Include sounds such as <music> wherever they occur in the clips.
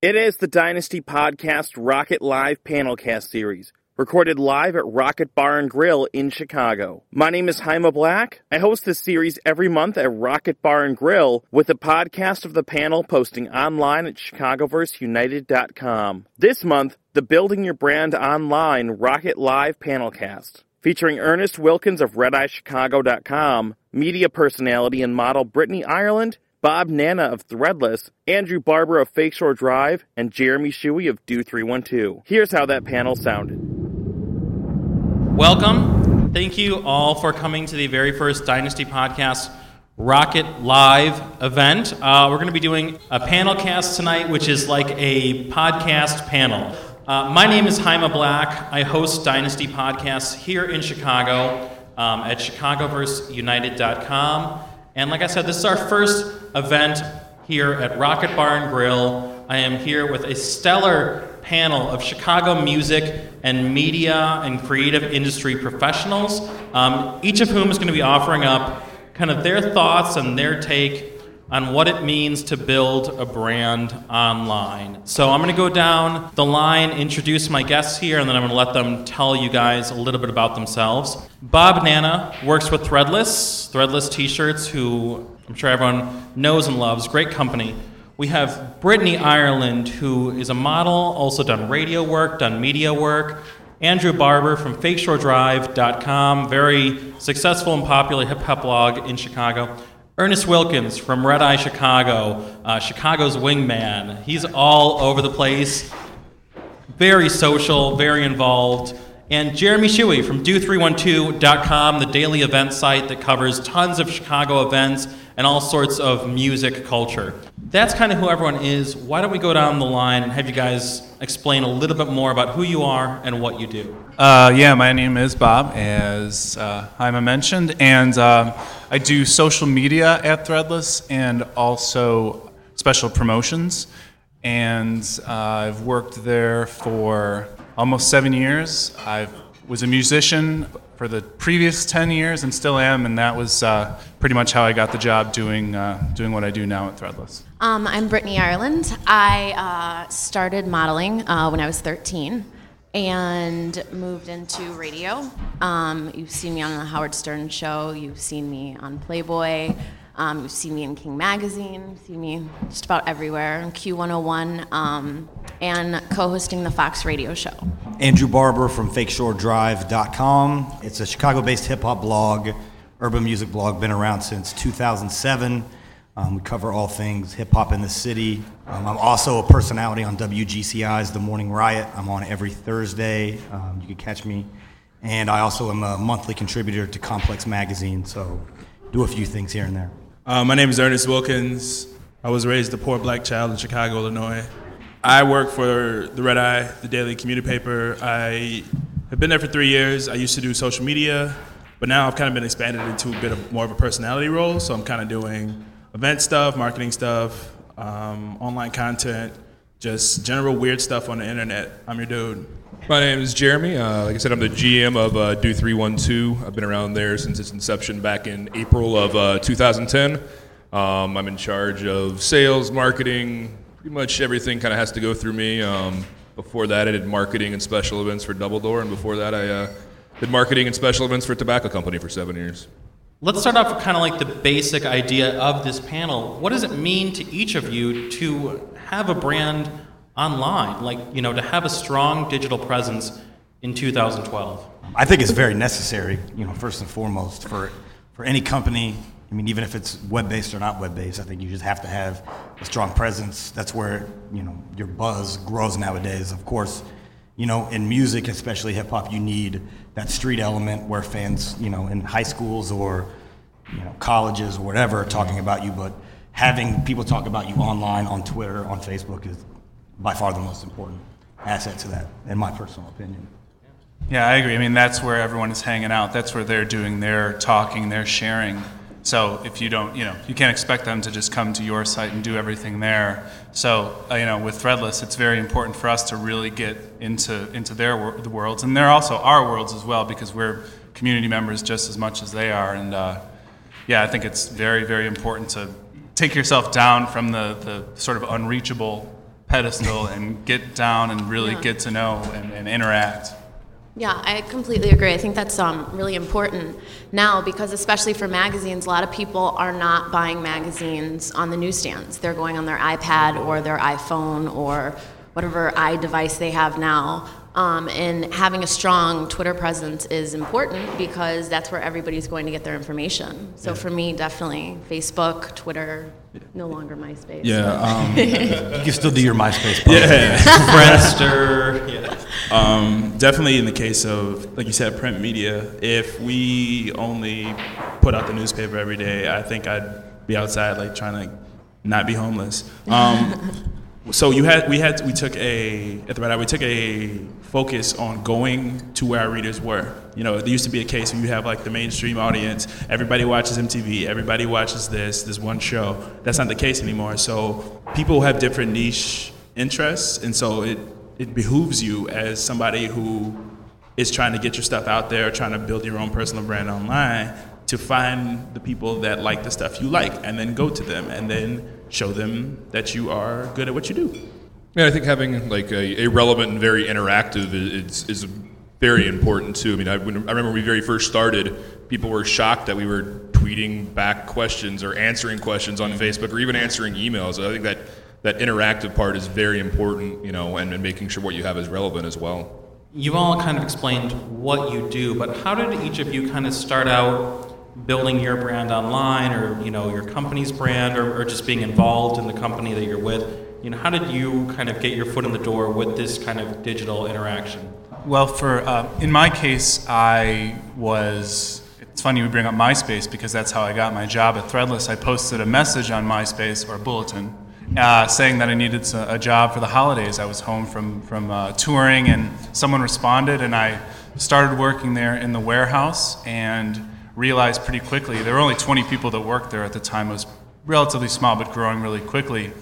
It is the Dynasty Podcast Rockit Live Panelcast Series, recorded live at Rockit Bar and Grill in Chicago. My name is Jaime Black. I host this series every month at Rockit Bar and Grill with a podcast of the panel posting online at chicagoverseunited.com. This month, the Building Your Brand Online Rockit Live Panelcast featuring Ernest Wilkins of RedEyeChicago.com, media personality and model Brittany Ireland, Bob Nanna of Threadless, Andrew Barber of Fake Shore Drive, and Jeremy Scheuch of Do 312. Here's how that panel sounded. Welcome. Thank you all for coming to the very first Dynasty Podcast Rockit Live event. Uh, we're going to be doing a panel cast tonight, which is like a podcast panel. Uh, my name is Jaime Black. I host Dynasty Podcasts here in Chicago um, at chicagoverseunited.com. And like I said, this is our first event here at Rockit Bar and Grill. I am here with a stellar panel of Chicago music and media and creative industry professionals, um, each of whom is going to be offering up kind of their thoughts and their take on what it means to build a brand online. So I'm going to go down the line, introduce my guests here, and then I'm going to let them tell you guys a little bit about themselves. Bob Nanna works with Threadless, Threadless T-shirts, who I'm sure everyone knows and loves. Great company. We have Brittany Ireland, who is a model, also done radio work, done media work. Andrew Barber from FakeShoreDrive.com, very successful and popular hip hop blog in Chicago. Ernest Wilkins from Red Eye Chicago, uh, Chicago's wingman. He's all over the place, very social, very involved. And Jeremy Scheuch from Do312.com, the daily event site that covers tons of Chicago events and all sorts of music culture. That's kind of who everyone is. Why don't we go down the line and have you guys explain a little bit more about who you are and what you do? Uh, yeah, my name is Bob, as uh, mentioned, and uh, I do social media at Threadless and also special promotions. And uh, I've worked there for almost seven years. I was a musician for the previous 10 years and still am, and that was uh, pretty much how I got the job doing, uh, doing what I do now at Threadless. Um, I'm Brittany Ireland. I uh, started modeling uh, when I was 13 and moved into radio. Um, you've seen me on the Howard Stern show, you've seen me on Playboy, um, you've seen me in King Magazine, seen me just about everywhere on Q101, um, and co hosting the Fox radio show. Andrew Barber from FakeShoreDrive.com. It's a Chicago based hip hop blog, urban music blog, been around since 2007. Um, we cover all things hip hop in the city. Um, I'm also a personality on WGCI's The Morning Riot. I'm on every Thursday. Um, you can catch me. And I also am a monthly contributor to Complex Magazine, so do a few things here and there. Uh, my name is Ernest Wilkins. I was raised a poor black child in Chicago, Illinois. I work for the Red Eye, the daily community paper. I have been there for three years. I used to do social media, but now I've kind of been expanded into a bit of more of a personality role. So I'm kind of doing event stuff, marketing stuff, um, online content, just general weird stuff on the internet. I'm your dude. My name is Jeremy. Uh, like I said, I'm the GM of uh, Do 312. I've been around there since its inception back in April of uh, 2010. Um, I'm in charge of sales, marketing, pretty much everything kind of has to go through me. Um, before that, I did marketing and special events for Double Door, and before that, I uh, did marketing and special events for a tobacco company for seven years. Let's start off with kind of like the basic idea of this panel. What does it mean to each of you to have a brand online? Like, you know, to have a strong digital presence in 2012? I think it's very necessary, you know, first and foremost, for, for any company. I mean, even if it's web based or not web based, I think you just have to have a strong presence. That's where, you know, your buzz grows nowadays. Of course, you know, in music, especially hip hop, you need that street element where fans, you know, in high schools or, you know, colleges or whatever are talking about you. But having people talk about you online, on Twitter, on Facebook is by far the most important asset to that, in my personal opinion. Yeah, I agree. I mean, that's where everyone is hanging out. That's where they're doing their talking, their sharing. So if you don't, you know, you can't expect them to just come to your site and do everything there. So uh, you know, with Threadless, it's very important for us to really get into into their wor- the worlds, and they're also our worlds as well because we're community members just as much as they are. And uh, yeah, I think it's very very important to take yourself down from the the sort of unreachable pedestal and get down and really Yeah. get to know and, and interact. Yeah, I completely agree. I think that's um, really important now because, especially for magazines, a lot of people are not buying magazines on the newsstands. They're going on their iPad or their iPhone or whatever i device they have now. Um, and having a strong Twitter presence is important because that's where everybody's going to get their information. So for me, definitely Facebook, Twitter, no longer MySpace. Yeah, <laughs> um, You can still do your MySpace post. <laughs> Friendster. Yeah. um, definitely in the case of, like you said, print media, if we only put out the newspaper every day, I think I'd be outside like trying to not be homeless. Um, <laughs> so you had, we had, we took a, at the Red Eye, we took a focus on going to where our readers were. You know, there used to be a case where you have like the mainstream audience, everybody watches MTV, everybody watches this, this one show. That's not the case anymore. So people have different niche interests, and so it, it behooves you as somebody who is trying to get your stuff out there, trying to build your own personal brand online, to find the people that like the stuff you like, and then go to them, and then show them that you are good at what you do. Yeah, I think having like a, a relevant and very interactive is, is very important too. I mean, I, when, I remember when we very first started, people were shocked that we were tweeting back questions or answering questions on Facebook or even answering emails. I think that that interactive part is very important, you know, and, and making sure what you have is relevant as well. You've all kind of explained what you do, but how did each of you kind of start out building your brand online or, you know, your company's brand or, or just being involved in the company that you're with? You know, how did you kind of get your foot in the door with this kind of digital interaction? Well, for uh, in my case, I was. It's funny we bring up MySpace because that's how I got my job at Threadless. I posted a message on MySpace or bulletin uh, saying that I needed a job for the holidays. I was home from from uh, touring, and someone responded, and I started working there in the warehouse and realized pretty quickly there were only 20 people that worked there at the time. It was relatively small, but growing really quickly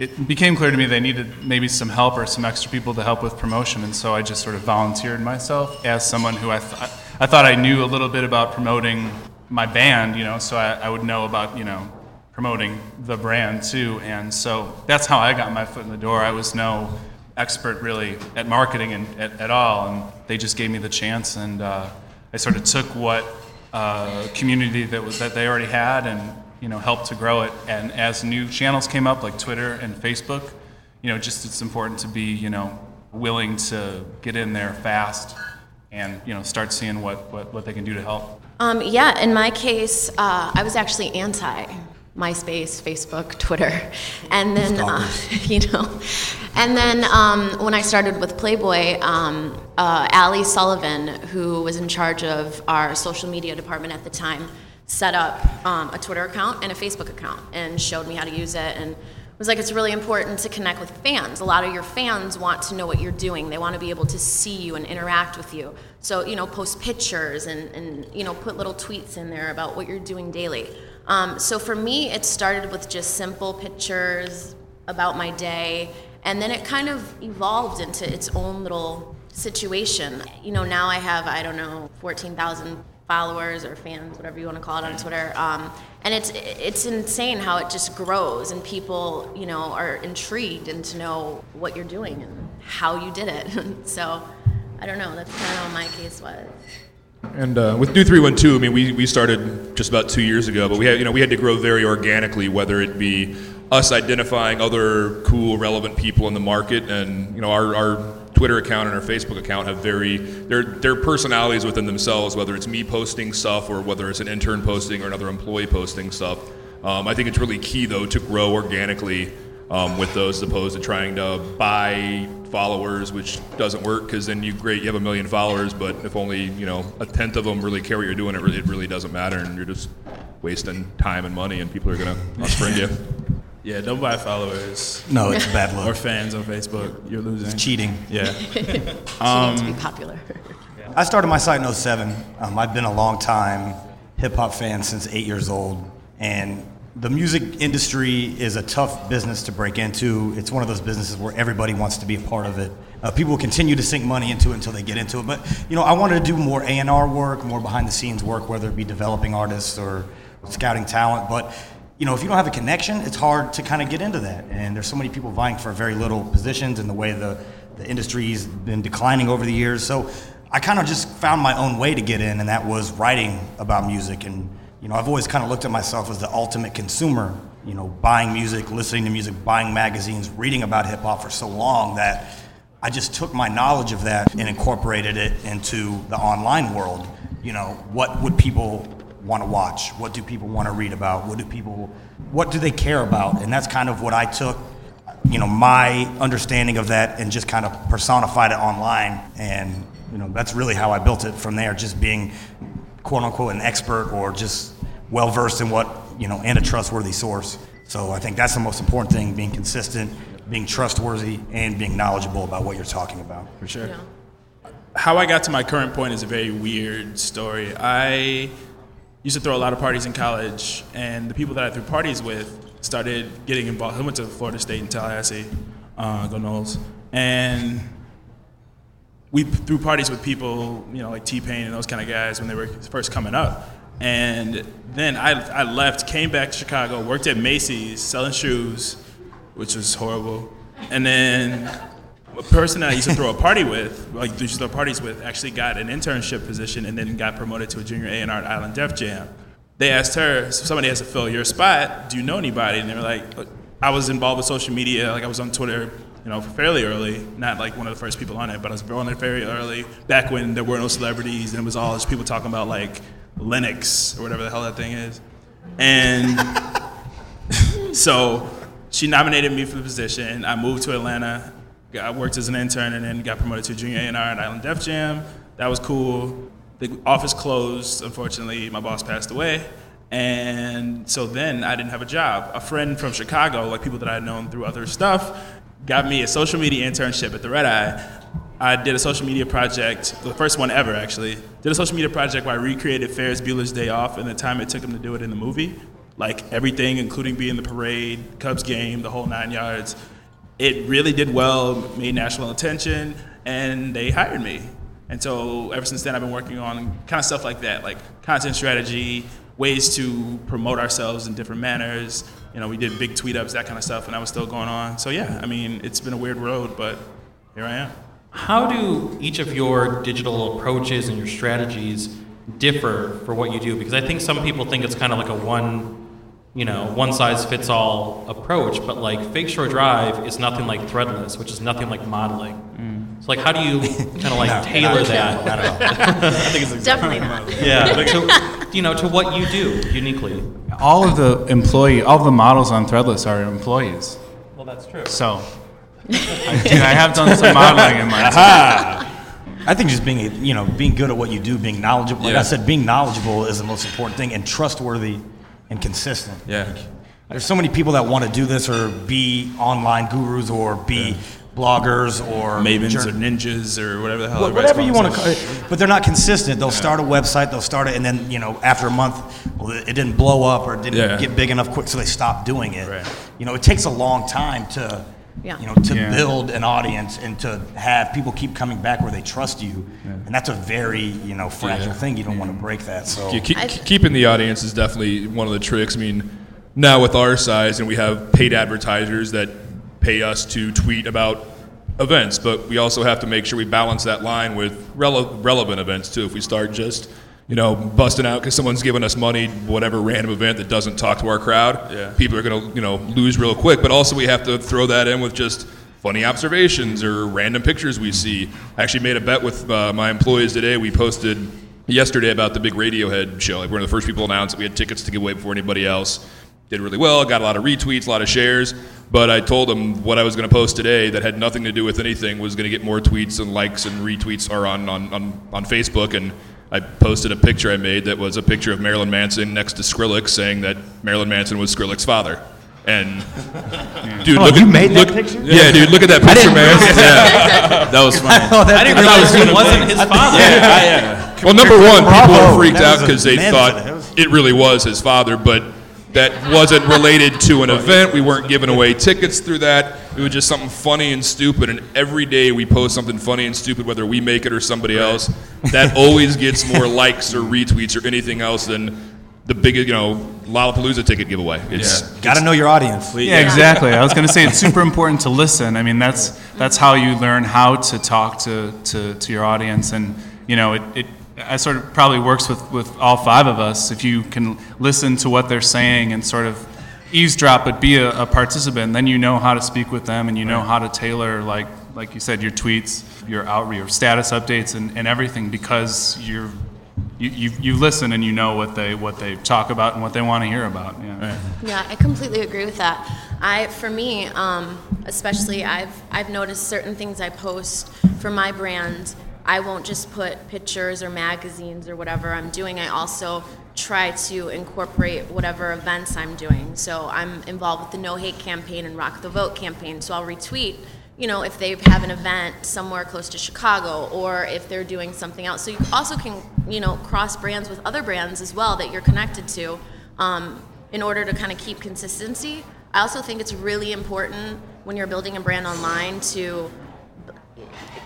it became clear to me they needed maybe some help or some extra people to help with promotion, and so I just sort of volunteered myself as someone who I, I thought I knew a little bit about promoting my band, you know, so I, I would know about, you know, promoting the brand too, and so that's how I got my foot in the door. I was no expert really at marketing and at, at all, and they just gave me the chance, and uh, I sort of took what uh, community that was that they already had and you know helped to grow it. And as new channels came up like Twitter and Facebook, you know, just it's important to be you know willing to get in there fast and you know start seeing what what, what they can do to help. Um, yeah, in my case, uh, I was actually anti MySpace, Facebook, Twitter, and then uh, <laughs> you know, and then um, when I started with Playboy, um, uh, Ali Sullivan, who was in charge of our social media department at the time, set up um, a Twitter account and a Facebook account and showed me how to use it and was like it's really important to connect with fans. A lot of your fans want to know what you're doing. They want to be able to see you and interact with you. So, you know, post pictures and, and you know, put little tweets in there about what you're doing daily. Um, so for me, it started with just simple pictures about my day, and then it kind of evolved into its own little situation. You know, now I have, I don't know, 14,000 followers or fans, whatever you want to call it on Twitter. Um, and it's it's insane how it just grows and people, you know, are intrigued and to know what you're doing and how you did it. <laughs> so I don't know. That's kind of how my case was. And uh, with Do 312, I mean, we, we started just about two years ago, but we had, you know, we had to grow very organically, whether it be us identifying other cool, relevant people in the market, and you know, our, our Twitter account and our Facebook account have very their their personalities within themselves. Whether it's me posting stuff or whether it's an intern posting or another employee posting stuff. Um, I think it's really key though to grow organically um, with those, as opposed to trying to buy followers, which doesn't work because then you great you have a million followers, but if only you know a tenth of them really care what you're doing, it really, it really doesn't matter, and you're just wasting time and money, and people are gonna unfriend you. <laughs> Yeah, don't buy followers No, it's bad luck. or fans on Facebook. You're losing. It's cheating. Yeah. <laughs> <laughs> She Um, to be popular. I started my site in 07. Um, I've been a long time hip hop fan since eight years old. And the music industry is a tough business to break into. It's one of those businesses where everybody wants to be a part of it. Uh, people continue to sink money into it until they get into it. But, you know, I wanted to do more A&R work, more behind the scenes work, whether it be developing artists or scouting talent. But, you know, if you don't have a connection, it's hard to kind of get into that. And there's so many people vying for very little positions, and the way the the industry's been declining over the years. So I kind of just found my own way to get in, and that was writing about music. And you know, I've always kind of looked at myself as the ultimate consumer. You know, buying music, listening to music, buying magazines, reading about hip hop for so long that I just took my knowledge of that and incorporated it into the online world. You know, what would people want to watch? What do people want to read about? What do people, what do they care about? And that's kind of what I took, you know, my understanding of that and just kind of personified it online. And, you know, that's really how I built it from there, just being quote unquote an expert or just well versed in what, you know, and a trustworthy source. So I think that's the most important thing, being consistent, being trustworthy, and being knowledgeable about what you're talking about. For sure. Yeah. How I got to my current point is a very weird story. I used to throw a lot of parties in college, and the people that I threw parties with started getting involved. I went to Florida State in Tallahassee, uh, go Noles, and we threw parties with people, you know, like T Pain and those kind of guys when they were first coming up. And then I, I left, came back to Chicago, worked at Macy's selling shoes, which was horrible. And then a person that I used to throw a party with, like used to throw parties with, actually got an internship position and then got promoted to a junior A&R at Island Def Jam. They asked her, so somebody has to fill your spot. Do you know anybody? And they were like, I was involved with social media. Like I was on Twitter, you know, fairly early. Not like one of the first people on it, but I was on it very early. Back when there were no celebrities and it was all just people talking about like Linux or whatever the hell that thing is. And <laughs> so she nominated me for the position. I moved to Atlanta. I worked as an intern and then got promoted to junior A&R at Island Def Jam. That was cool. The office closed. Unfortunately, my boss passed away. And so then I didn't have a job. A friend from Chicago, like people that I had known through other stuff, got me a social media internship at the Red Eye. I did a social media project, the first one ever actually. Did a social media project where I recreated Ferris Bueller's Day Off and the time it took him to do it in the movie. Like everything, including being the parade, Cubs game, the whole nine yards. It really did well, made national attention, and they hired me. And so ever since then, I've been working on kind of stuff like that, like content strategy, ways to promote ourselves in different manners. You know, we did big tweet ups, that kind of stuff, and that was still going on. So yeah, I mean, it's been a weird road, but here I am. How do each of your digital approaches and your strategies differ for what you do? Because I think some people think it's kind of like a one, you know, one size fits all approach, but like Fake Shore Drive is nothing like Threadless, which is nothing like modeling. Mm. So like, how do you kind of like <laughs> tailor that? Not at all. <laughs> Definitely not. Yeah, to, you know, to what you do uniquely. All of the employee, all of the models on Threadless are employees. Well, that's true. So I, do- I have done some modeling in my time. I think just being, a- you know, being good at what you do, being knowledgeable. Like Yeah. I said, being knowledgeable is the most important thing, and trustworthy and consistent. Yeah. There's so many people that want to do this or be online gurus or be bloggers or Mavens jour- or ninjas or whatever the hell. Wha- everybody's whatever you want to, themselves. but they're not consistent. They'll start a website, they'll start it, and then you know after a month, well, it it didn't blow up or it didn't Yeah. get big enough quick, so they stop doing it. Right. You know, it takes a long time to, Yeah. you know, to Yeah. build an audience and to have people keep coming back where they trust you, and that's a very you know fragile Yeah. thing. You don't want to break that. So Yeah, keep, keeping the audience is definitely one of the tricks. I mean, now with our size, and we have paid advertisers that pay us to tweet about events, but we also have to make sure we balance that line with rele- relevant events too. If we start just you know busting out because someone's giving us money, whatever random event that doesn't talk to our crowd, Yeah. people are going to you know lose real quick. But also we have to throw that in with just funny observations or random pictures we see. I actually made a bet with uh, my employees today. We posted yesterday about the big Radiohead show. Like we're one of the first people to announce that we had tickets to give away before anybody else. Did really well. Got a lot of retweets, a lot of shares. But I told them what I was going to post today that had nothing to do with anything was going to get more tweets and likes and retweets are on, on, on, on Facebook. And I posted a picture I made that was a picture of Marilyn Manson next to Skrillex saying that Marilyn Manson was Skrillex's father. And hmm. dude, Oh, look you at, made that picture? Yeah, dude, look at that picture, man. Yeah. <laughs> That was funny. Oh, that- I didn't realize it wasn't his father. Yeah, yeah. <laughs> Well, number one, people Bravo. were freaked out because they thought said it. That was- it really was his father, but that wasn't related to an event. We weren't giving away tickets through that. It was just something funny and stupid. And every day we post something funny and stupid, whether we make it or somebody else. That <laughs> always gets more likes or retweets or anything else than the biggest, you know, Lollapalooza ticket giveaway. It's Got to know your audience. Yeah, exactly. I was going to say it's super important to listen. I mean, that's that's how you learn how to talk to, to, to your audience, and you know, it, it I sort of probably works with, with all five of us. If you can listen to what they're saying and sort of eavesdrop, but be a, a participant, then you know how to speak with them, and you know how to tailor, like like you said, your tweets, your out, your status updates, and, and everything because you're. You, you, you listen and you know what they what they talk about and what they want to hear about. Yeah. Yeah, I completely agree with that. I, for me, um, especially, I've I've noticed certain things I post for my brand. I won't just put pictures or magazines or whatever I'm doing. I also try to incorporate whatever events I'm doing. So I'm involved with the No Hate campaign and Rock the Vote campaign. So I'll retweet you know, if they have an event somewhere close to Chicago or if they're doing something else. So you also can, you know, cross brands with other brands as well that you're connected to um, in order to kind of keep consistency. I also think it's really important when you're building a brand online to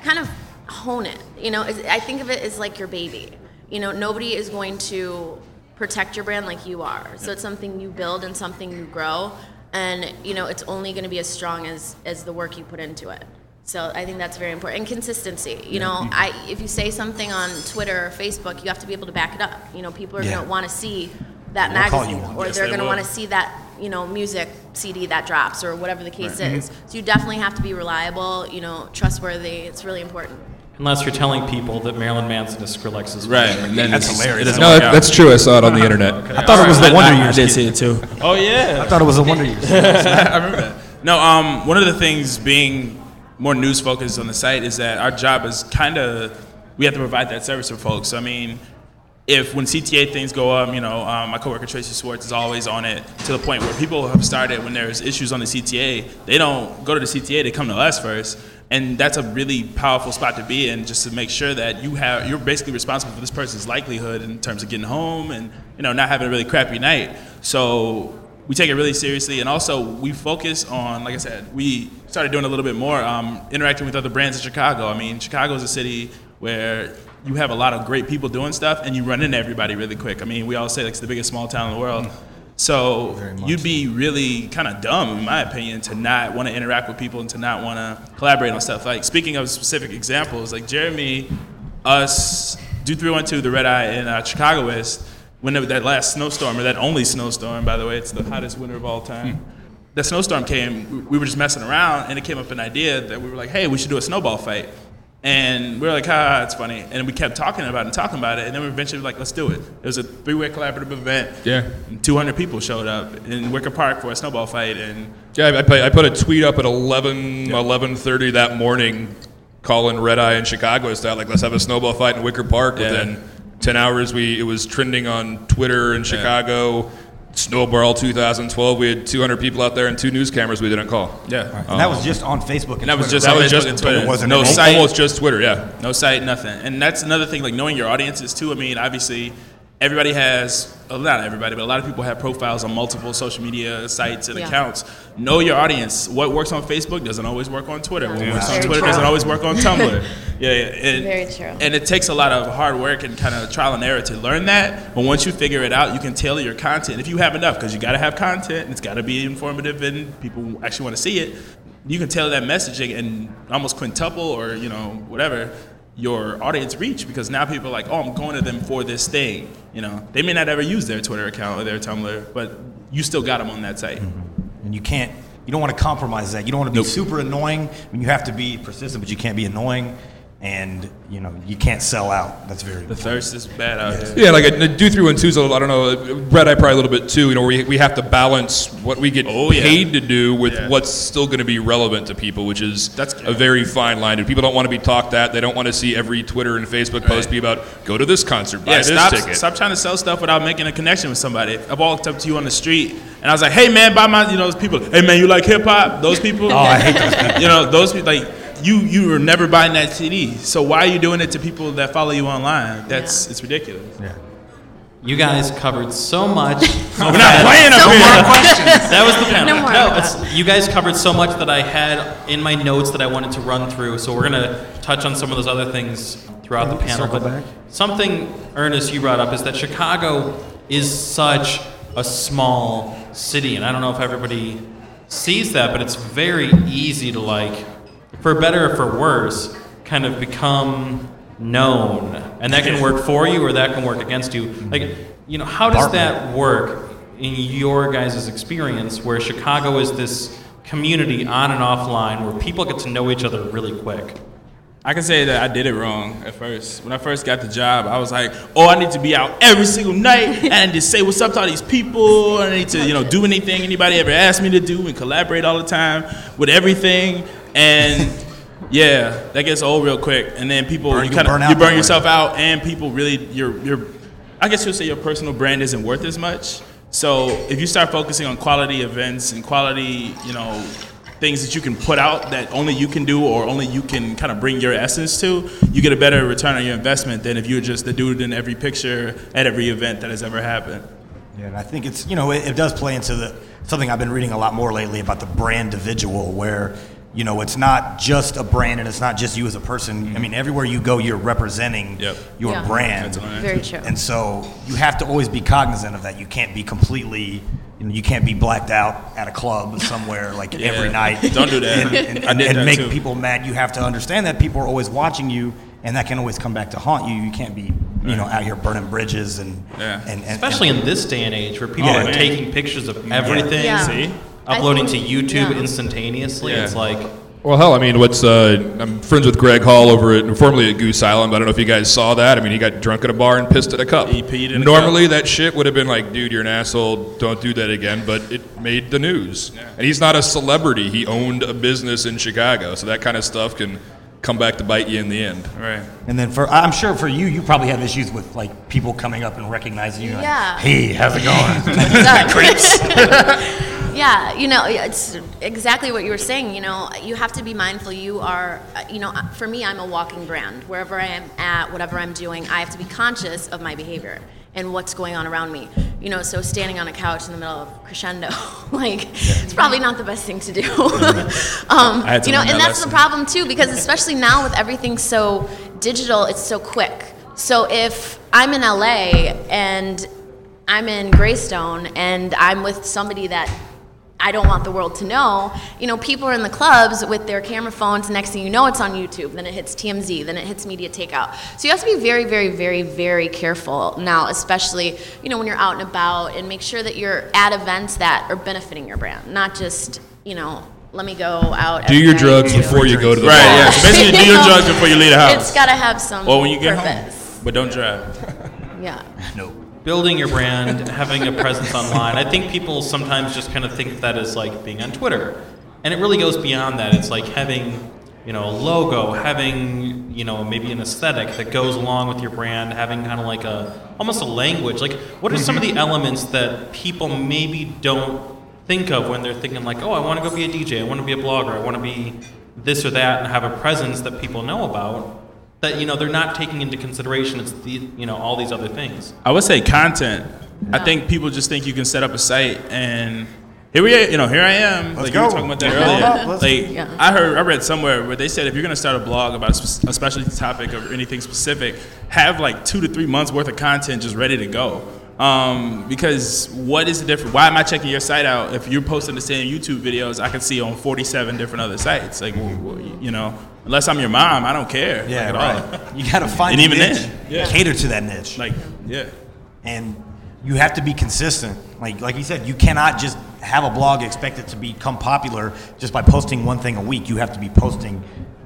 kind of hone it. You know, I think of it as like your baby. You know, nobody is going to protect your brand like you are. So it's something you build and something you grow. And you know it's only going to be as strong as as the work you put into it. So i think that's very important. And consistency. You know i if you say something on twitter or facebook you have to be able to back it up. You know people are Yeah. going to want to see that you magazine or Yes, they're they going to want to see that you know music cd that drops or whatever the case is. So you definitely have to be reliable you know trustworthy. It's really important Unless you're telling people that Marilyn Manson is Skrillex's Right, and then That's it's- hilarious. It doesn't no, work that, out. that's true. I saw it on the internet. I thought it was the Wonder I, I Years. did see it too. Oh yeah. I thought it was the Wonder Years. <laughs> I remember that. No, um, one of the things being more news focused on the site is that our job is kind of we have to provide that service for folks. I mean, if when CTA things go up, you know, um, my coworker Tracy Swartz is always on it to the point where people have started when there's issues on the CTA, they don't go to the CTA, they come to us first. And that's a really powerful spot to be in, just to make sure that you have you're basically responsible for this person's likelihood in terms of getting home and you know not having a really crappy night. So we take it really seriously, and also we focus on, like I said, we started doing a little bit more um, interacting with other brands in Chicago. I mean, Chicago is a city where you have a lot of great people doing stuff, and you run into everybody really quick. I mean, we all say like, it's the biggest small town in the world. So you'd be really kind of dumb, in my opinion, to not want to interact with people and to not want to collaborate on stuff. Like speaking of specific examples, like Jeremy, us, Do 312, the Red Eye, and uh, Chicagoist, when that last snowstorm, or that only snowstorm, by the way, it's the hottest winter of all time. That snowstorm came, we were just messing around, and it came up an idea that we were like, hey, we should do a snowball fight. And we were like, ah, it's funny. And we kept talking about it and talking about it, and then we eventually were like, let's do it. It was a three-way collaborative event. Yeah. And 200 people showed up in Wicker Park for a snowball fight, and Yeah, I, put, I put a tweet up at 11, 11.30 that morning calling Red Eye in Chicago style, like, let's have a snowball fight in Wicker Park. Yeah. Within 10 hours, we it was trending on Twitter in Chicago. Snowball 2012, we had 200 people out there and two news cameras we didn't call. yeah. And um, that was just on Facebook. And that was just That on was just and Twitter. It wasn't no an- site, Almost just Twitter, yeah. no site, nothing. And that's another thing, like knowing your audiences too. I mean, obviously, everybody has, well, not everybody, but a lot of people have profiles on multiple social media sites and Yeah. accounts. Know your audience. What works on Facebook doesn't always work on Twitter. What Yeah. works on Twitter doesn't always work on Tumblr. <laughs> yeah, yeah. And, Very true. And it takes a lot of hard work and kind of trial and error to learn that. But once you figure it out, you can tailor your content if you have enough, because you got to have content and it's got to be informative and people actually want to see it. You can tailor that messaging and almost quintuple or you know whatever your audience reach because now people are like, oh, I'm going to them for this thing. You know, they may not ever use their Twitter account or their Tumblr, but you still got them on that site. Mm-hmm. and you can't you don't want to compromise that you don't want to be super annoying I mean, you have to be persistent but you can't be annoying and you know you can't sell out that's very The thirst is bad out here. Yeah, like a, do three one two's. a little- I don't know. Red Eye probably a little bit too. You know, we, we have to balance what we get Oh, yeah. paid to do with Yeah. what's still going to be relevant to people, which is That's- a very fine line. And people don't want to be talked at. They don't want to see every Twitter and Facebook post Right. be about go to this concert, buy Yeah, this stop, ticket. stop trying to sell stuff without making a connection with somebody. I walked up to you on the street and I was like, "Hey man, buy my," you know, those people. Hey man, you like hip hop? Those people. oh i hate those people <laughs> you know, those people like you. You were never buying that CD. So why are you doing it to people that follow you online? That's Yeah. it's ridiculous. Yeah. You guys covered so much. <laughs> We're not playing up No here. more questions. <laughs> That was the panel. No more no it's, you guys covered so much that I had in my notes that I wanted to run through. So we're gonna touch on some of those other things throughout the panel. circle But back. something, Ernest, you brought up is that Chicago is such a small city, and I don't know if everybody sees that, but it's very easy to like, for better or for worse, kind of become known, and that can work for you or that can work against you. Like, you know, how does that work in your guys' experience, where Chicago is this community on and offline where people get to know each other really quick? I can say that I did it wrong at first. When I first got the job, I was like, "Oh, I need to be out every single night <laughs> and just say what's up to all these people. I need to, you know, do anything anybody ever asked me to do and collaborate all the time with everything." And yeah, that gets old real quick. And then people, Burn- you kind burn of out you burn way. yourself out, and people really, your your, I guess you'll say your personal brand isn't worth as much. So if you start focusing on quality events and quality, you know, things that you can put out that only you can do or only you can kind of bring your essence to, you get a better return on your investment than if you're just the dude in every picture at every event that has ever happened. Yeah, and I think it's you know it, it does play into the something I've been reading a lot more lately about the brand individual, where you know it's not just a brand and it's not just you as a person. I mm-hmm. mean, everywhere you go, you're representing Yep. your Yeah. brand, Very true. and so you have to always be cognizant of that. You can't be completely. You, know, you can't be blacked out at a club somewhere like <laughs> every night. <laughs> Don't do that. And, and, I did and that make too. people mad. You have to understand that people are always watching you, and that can always come back to haunt you. You can't be, you know, out here burning bridges and Yeah. and, and Especially and, in this day and age where people Yeah, are man. taking pictures of everything, Yeah. See? I uploading to YouTube yeah. instantaneously. Yeah. It's like, Well, hell, I mean, what's uh, I'm friends with Greg Hall over at formerly at Goose Island. I don't know if you guys saw that. I mean, he got drunk at a bar and pissed at a cup. He peed in a Normally, that shit would have been like, dude, you're an asshole. Don't do that again. But it made the news, and he's not a celebrity. He owned a business in Chicago, so that kind of stuff can come back to bite you in the end. Right. And then for I'm sure for you, you probably have issues with like people coming up and recognizing you. Like, Yeah. hey, how's it going? <laughs> Creeps. <laughs> yeah, you know, it's exactly what you were saying. You know, you have to be mindful. You are, you know, for me, I'm a walking brand. Wherever I am at, whatever I'm doing, I have to be conscious of my behavior and what's going on around me. You know, so standing on a couch in the middle of crescendo, <laughs> like, it's probably not the best thing to do. <laughs> <laughs> um, to you know, and that that's the problem too, because especially now with everything so digital, it's so quick. So if I'm in LA and I'm in Greystone and I'm with somebody that I don't want the world to know, you know, people are in the clubs with their camera phones. Next thing you know, it's on YouTube. Then it hits TMZ. Then it hits Media Takeout. So you have to be very, very, very, very careful now, especially you know when you're out and about, and make sure that you're at events that are benefiting your brand, not just you know. Let me go out. Do your drugs to- before you go to the Right, bar. yeah. So basically, do your <laughs> drugs before you leave the house. It's got to have some or when you get purpose. home. But don't drive. Yeah. <laughs> no. Building your brand, having a presence online. I think people sometimes just kind of think of that as like being on Twitter, and it really goes beyond that. It's like having you know a logo, having you know maybe an aesthetic that goes along with your brand, having kind of like a almost a language. Like, what are some of the mm-hmm. elements that people maybe don't think of when they're thinking like, oh, I want to go be a DJ, I want to be a blogger, I want to be this or that, and have a presence that people know about. That you know they're not taking into consideration. It's the you know all these other things. I would say content. I think people just think you can set up a site and here we are, you know, here I am. Let's like go. you were talking about that Let's earlier. up. Let's- Like Yeah. I heard, I read somewhere where they said if you're gonna start a blog about a, spe- a specialty topic or anything specific, have like two to three months worth of content just ready to go. Um, because what is the difference? Why am I checking your site out if you're posting the same YouTube videos I can see on 47 different other sites? Like, w- w- you know, unless I'm your mom, I don't care. Yeah, like, at all. right. You got to find And a even niche. then, yeah. Cater to that niche. Like, yeah. and you have to be consistent. Like like you said, you cannot just have a blog expect it to become popular just by posting one thing a week. You have to be posting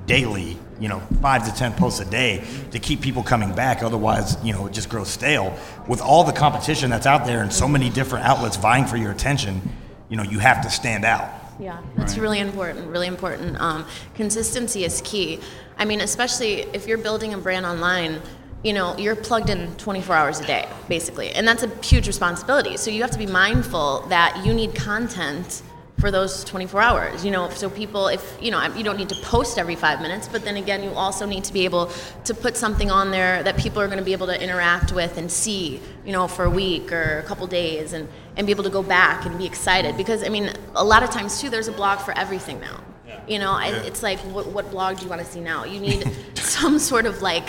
daily, you know, five to ten posts a day to keep people coming back. Otherwise, you know, it just grows stale. With all the competition that's out there and so many different outlets vying for your attention, you know, you have to stand out. Yeah, that's really important. Really important. Um, consistency is key. I mean, especially if you're building a brand online, you know, you're plugged in 24 hours a day, basically, and that's a huge responsibility. So you have to be mindful that you need content for those 24 hours. You know, so people, if you know, you don't need to post every five minutes, but then again, you also need to be able to put something on there that people are going to be able to interact with and see, you know, for a week or a couple days, and and be able to go back and be excited. Because I mean, a lot of times too, there's a blog for everything now. You know, I, it's like, what, what blog do you want to see now? You need <laughs> some sort of like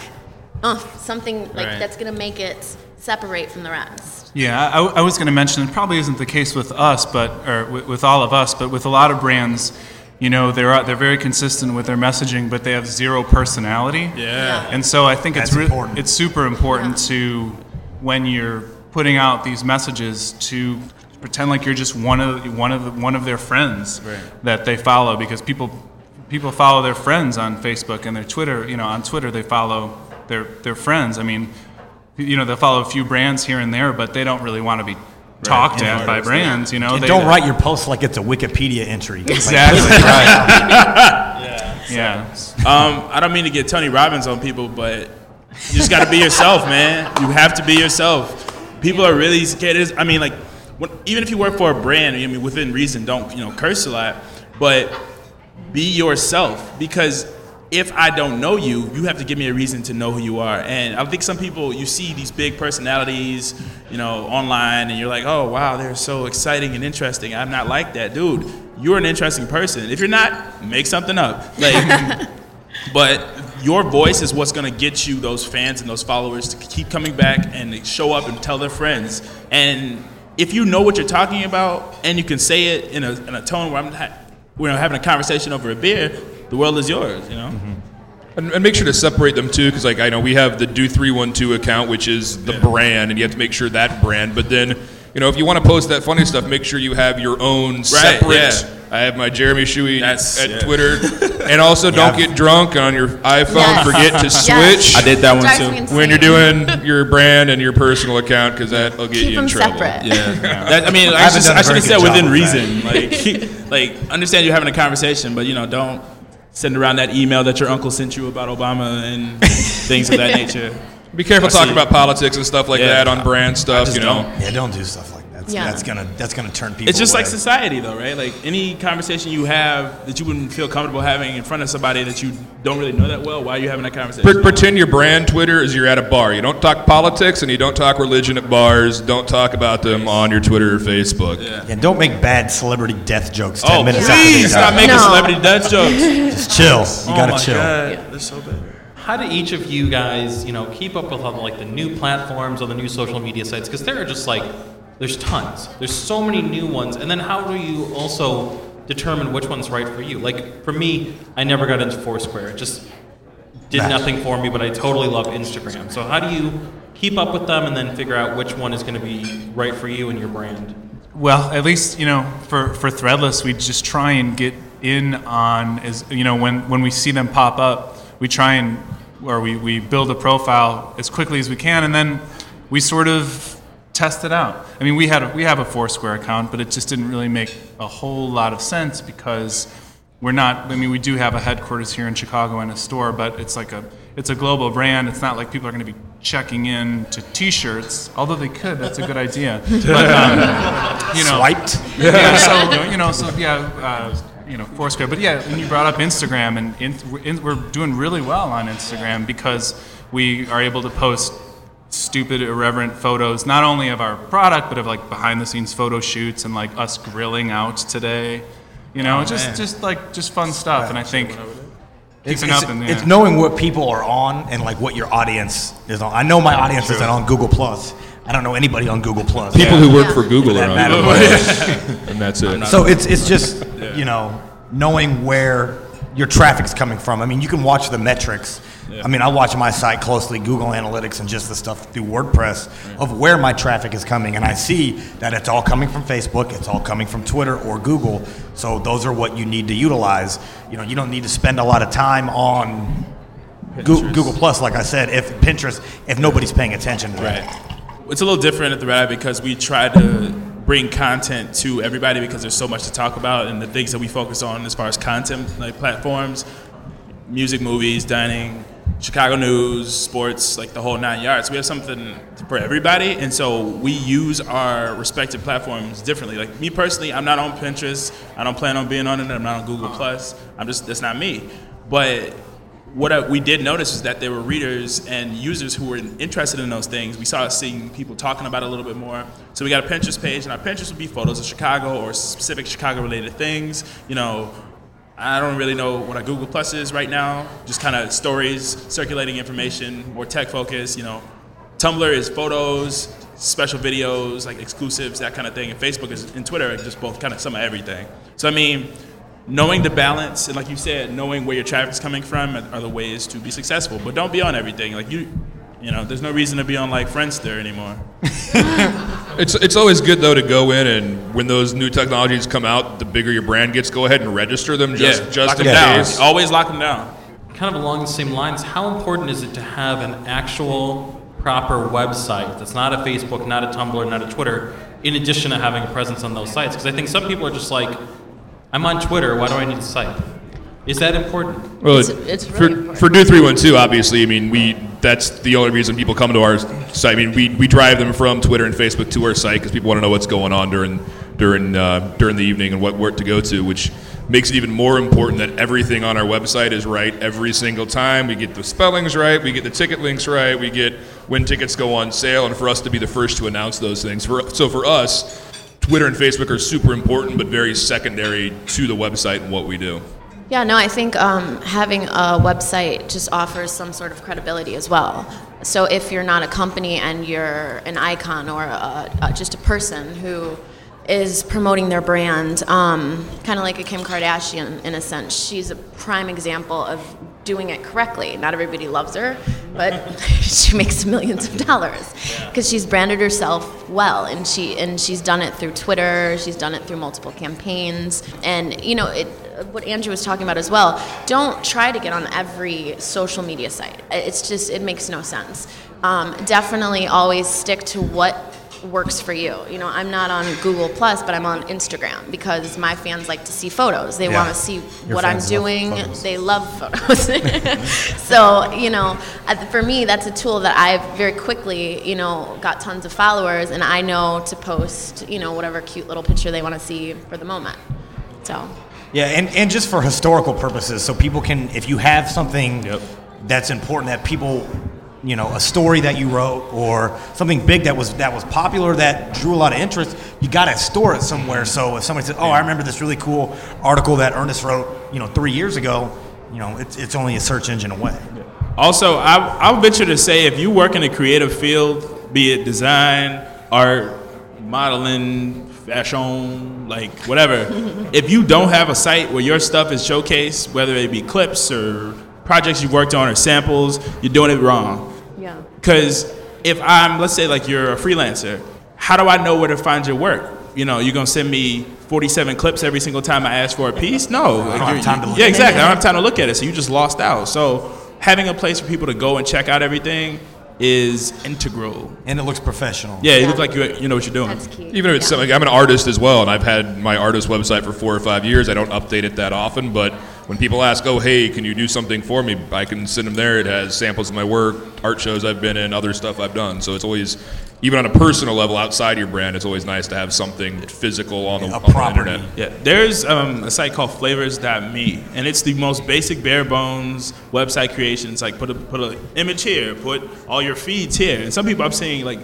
uh, something like Right. that's gonna make it separate from the rest. Yeah, I, I was going to mention it probably isn't the case with us, but or with, with all of us, but with a lot of brands, you know, they're they're very consistent with their messaging, but they have zero personality. Yeah. And so I think it's That's re- important. it's super important to when you're putting out these messages to pretend like you're just one of one of the, one of their friends that they follow because people people follow their friends on Facebook and their Twitter. You know, on Twitter they follow their their friends. I mean, you know, they'll follow a few brands here and there, but they don't really want to be talked at by brands. You know, And they don't write your post like it's a Wikipedia entry. <laughs> exactly <laughs> right. yeah. Um, I don't mean to get Tony Robbins on people, but you just got to be yourself, man. You have to be yourself. People are really scared. It's- I mean, like, when, even if you work for a brand, I mean, within reason, don't you know curse a lot, but be yourself because if I don't know you, you have to give me a reason to know who you are. And I think some people, you see these big personalities, you know, online, and you're like, oh, wow, they're so exciting and interesting. I'm not like that. Dude, you're an interesting person. If you're not, make something up. Like, <laughs> but your voice is what's going to get you those fans and those followers to keep coming back and show up and tell their friends. And if you know what you're talking about and you can say it in a, in a tone where I'm ha- we're having a conversation over a beer, the world is yours, you know? Mm-hmm. And, and make sure to separate them too, because like I know we have the Do Three One Two account, which is the brand, and you have to make sure that brand. But then, you know, if you want to post that funny stuff, make sure you have your own separate. yeah. I have my Jeremy Scheuch That's- at yeah. Twitter, <laughs> and also don't get drunk on your iPhone. Yes. Forget to <laughs> Yes. switch I did that one too. when you're doing <laughs> your brand and your personal account, because that'll get Keep you in them trouble. separate. Yeah. That, I mean, I, haven't should, done a I should have said within reason. Like, like, understand you're having a conversation, but, you know, don't send around that email that your uncle sent you about Obama and things of that <laughs> nature. Be careful I see. talking about politics and stuff like Yeah. that on brand stuff. You know. don't. Yeah, don't do stuff like that. That's, Yeah. that's gonna that's gonna turn people. It's just like society, though, right? Like any conversation you have that you wouldn't feel comfortable having in front of somebody that you don't really know that well. Why are you having that conversation? Pre- pretend your brand Twitter is you're at a bar. You don't talk politics and you don't talk religion at bars. Don't talk about them on your Twitter or Facebook. Yeah, don't make bad celebrity death jokes ten oh, minutes after they please stop making No. celebrity death jokes. <laughs> Just chill. You gotta oh my chill. God, they're so bad. How do each of you guys, you know, keep up with all the, like the new platforms or the new social media sites? Because there are just like, there's tons. There's so many new ones. And then how do you also determine which one's right for you? Like for me, I never got into Foursquare. It just did nothing for me, but I totally love Instagram. So how do you keep up with them and then figure out which one is going to be right for you and your brand? Well, at least you know for for Threadless, we just try and get in on as you know when when we see them pop up, we try and or we we build a profile as quickly as we can, and then we sort of test it out. I mean, we had a, we have a Foursquare account, but it just didn't really make a whole lot of sense because we're not. I mean, we do have a headquarters here in Chicago and a store, but it's like a it's a global brand. It's not like people are going to be checking in to T-shirts, although they could. That's a good idea. But um, <laughs> you know, Swiped. yeah, so you know, so yeah, uh, you know, Foursquare. But yeah, and you brought up Instagram, and in, in, we're doing really well on Instagram because we are able to post stupid, irreverent photos, not only of our product, but of like behind-the-scenes photo shoots and like us grilling out today. You know, oh, just man. just like just fun stuff. And I think It's, it's, up and it's knowing what people are on and like what your audience is on. I know my audience isn't on Google Plus. I don't know anybody on Google Plus. People who work Yeah. for Google That are on matter. Google Plus, <laughs> and that's it. So it's it's just you know knowing where your traffic's coming from. I mean, you can watch the metrics. I mean, I watch my site closely, Google Analytics, and just the stuff through WordPress of where my traffic is coming, and I see that it's all coming from Facebook, it's all coming from Twitter or Google. So those are what you need to utilize. You know, you don't need to spend a lot of time on Goo- Google Plus, like I said, if Pinterest, if nobody's paying attention to that. Right. It's a little different at the Red Eye because we try to bring content to everybody because there's so much to talk about and the things that we focus on as far as content like platforms, music, movies, dining, Chicago news, sports, like the whole nine yards. We have something for everybody, and so we use our respective platforms differently. Like me personally, I'm not on Pinterest. I don't plan on being on it. I'm not on Google Plus. I'm just that's not me. But what we did notice is that there were readers and users who were interested in those things. We started seeing people talking about it a little bit more. So we got a Pinterest page, and our Pinterest would be photos of Chicago or specific Chicago-related things. You know, I don't really know what a Google Plus is right now. Just kind of stories, circulating information, more tech focused. You know, Tumblr is photos, special videos, like exclusives, that kind of thing. And Facebook is and Twitter are just both kind of some of everything. So I mean, knowing the balance and like you said, knowing where your traffic's coming from are are the ways to be successful. But don't be on everything. Like you, you know, there's no reason to be on like Friendster anymore. <laughs> It's, it's always good though to go in and when those new technologies come out, the bigger your brand gets, go ahead and register them just yeah, just lock in them down. Always lock them down. Kind of along the same lines, how important is it to have an actual proper website that's not a Facebook, not a Tumblr, not a Twitter, in addition to having a presence on those sites? Because I think some people are just like, I'm on Twitter, why do I need a site? Is that important? Well, It's- it's for, really important. for Do Three One Two, obviously, I mean, we that's the only reason people come to our site. I mean, we, we drive them from Twitter and Facebook to our site because people want to know what's going on during during uh, during the evening and what where to go to, which makes it even more important that everything on our website is right every single time. We get the spellings right, we get the ticket links right, we get when tickets go on sale, and for us to be the first to announce those things. For, so for us, Twitter and Facebook are super important, but very secondary to the website and what we do. Yeah, no, I think um, having a website just offers some sort of credibility as well. So if you're not a company and you're an icon or a, a, just a person who is promoting their brand, um, kind of like a Kim Kardashian in a sense, she's a prime example of doing it correctly. Not everybody loves her, but <laughs> she makes millions of dollars because she's branded herself well, and she and she's done it through Twitter. She's done it through multiple campaigns, and you know it what Andrew was talking about as well. Don't try to get on every social media site. It's just it makes no sense. Um, definitely always stick to what works for you. You know, I'm not on Google Plus, but I'm on Instagram because my fans like to see photos. They Yeah. want to see Your what I'm fans love doing. They love photos. <laughs> so, you know, uh, for me, that's a tool that I've very quickly, you know, got tons of followers, and I know to post, you know, whatever cute little picture they want to see for the moment. So. Yeah, and, and just for historical purposes, so people can, if you have something that's important that people, you know, a story that you wrote or something big that was that was popular that drew a lot of interest, you got to store it somewhere. So if somebody says, "Oh, I remember this really cool article that Ernest wrote, you know, three years ago," you know, it's, it's only a search engine away. Also, I, I would venture to say if you work in a creative field, be it design, art, modeling, fashion, like whatever, <laughs> if you don't have a site where your stuff is showcased, whether it be clips or projects you've worked on or samples, you're doing it wrong. Yeah. Because if I'm, let's say, like you're a freelancer, how do I know where to find your work? You know, you're gonna send me 47 clips every single time I ask for a piece? No, I don't have time to look Yeah, exactly. I don't have time to look at it, so you just lost out. So having a place for people to go and check out everything is integral. And it looks professional. Yeah, you Yeah. look like you you know what you're doing. That's key. Even if it's Yeah. like I'm an artist as well, and I've had my artist website for four or five years. I don't update it that often, but when people ask, "Oh, hey, can you do something for me?" I can send them there. It has samples of my work, art shows I've been in, other stuff I've done. So it's always, even on a personal level outside your brand, it's always nice to have something physical on the, A on the property. internet. Yeah, there's um, a site called Flavors.me, and it's the most basic, bare bones website creation. It's like put a put an image here, put all your feeds here. And some people I'm seeing like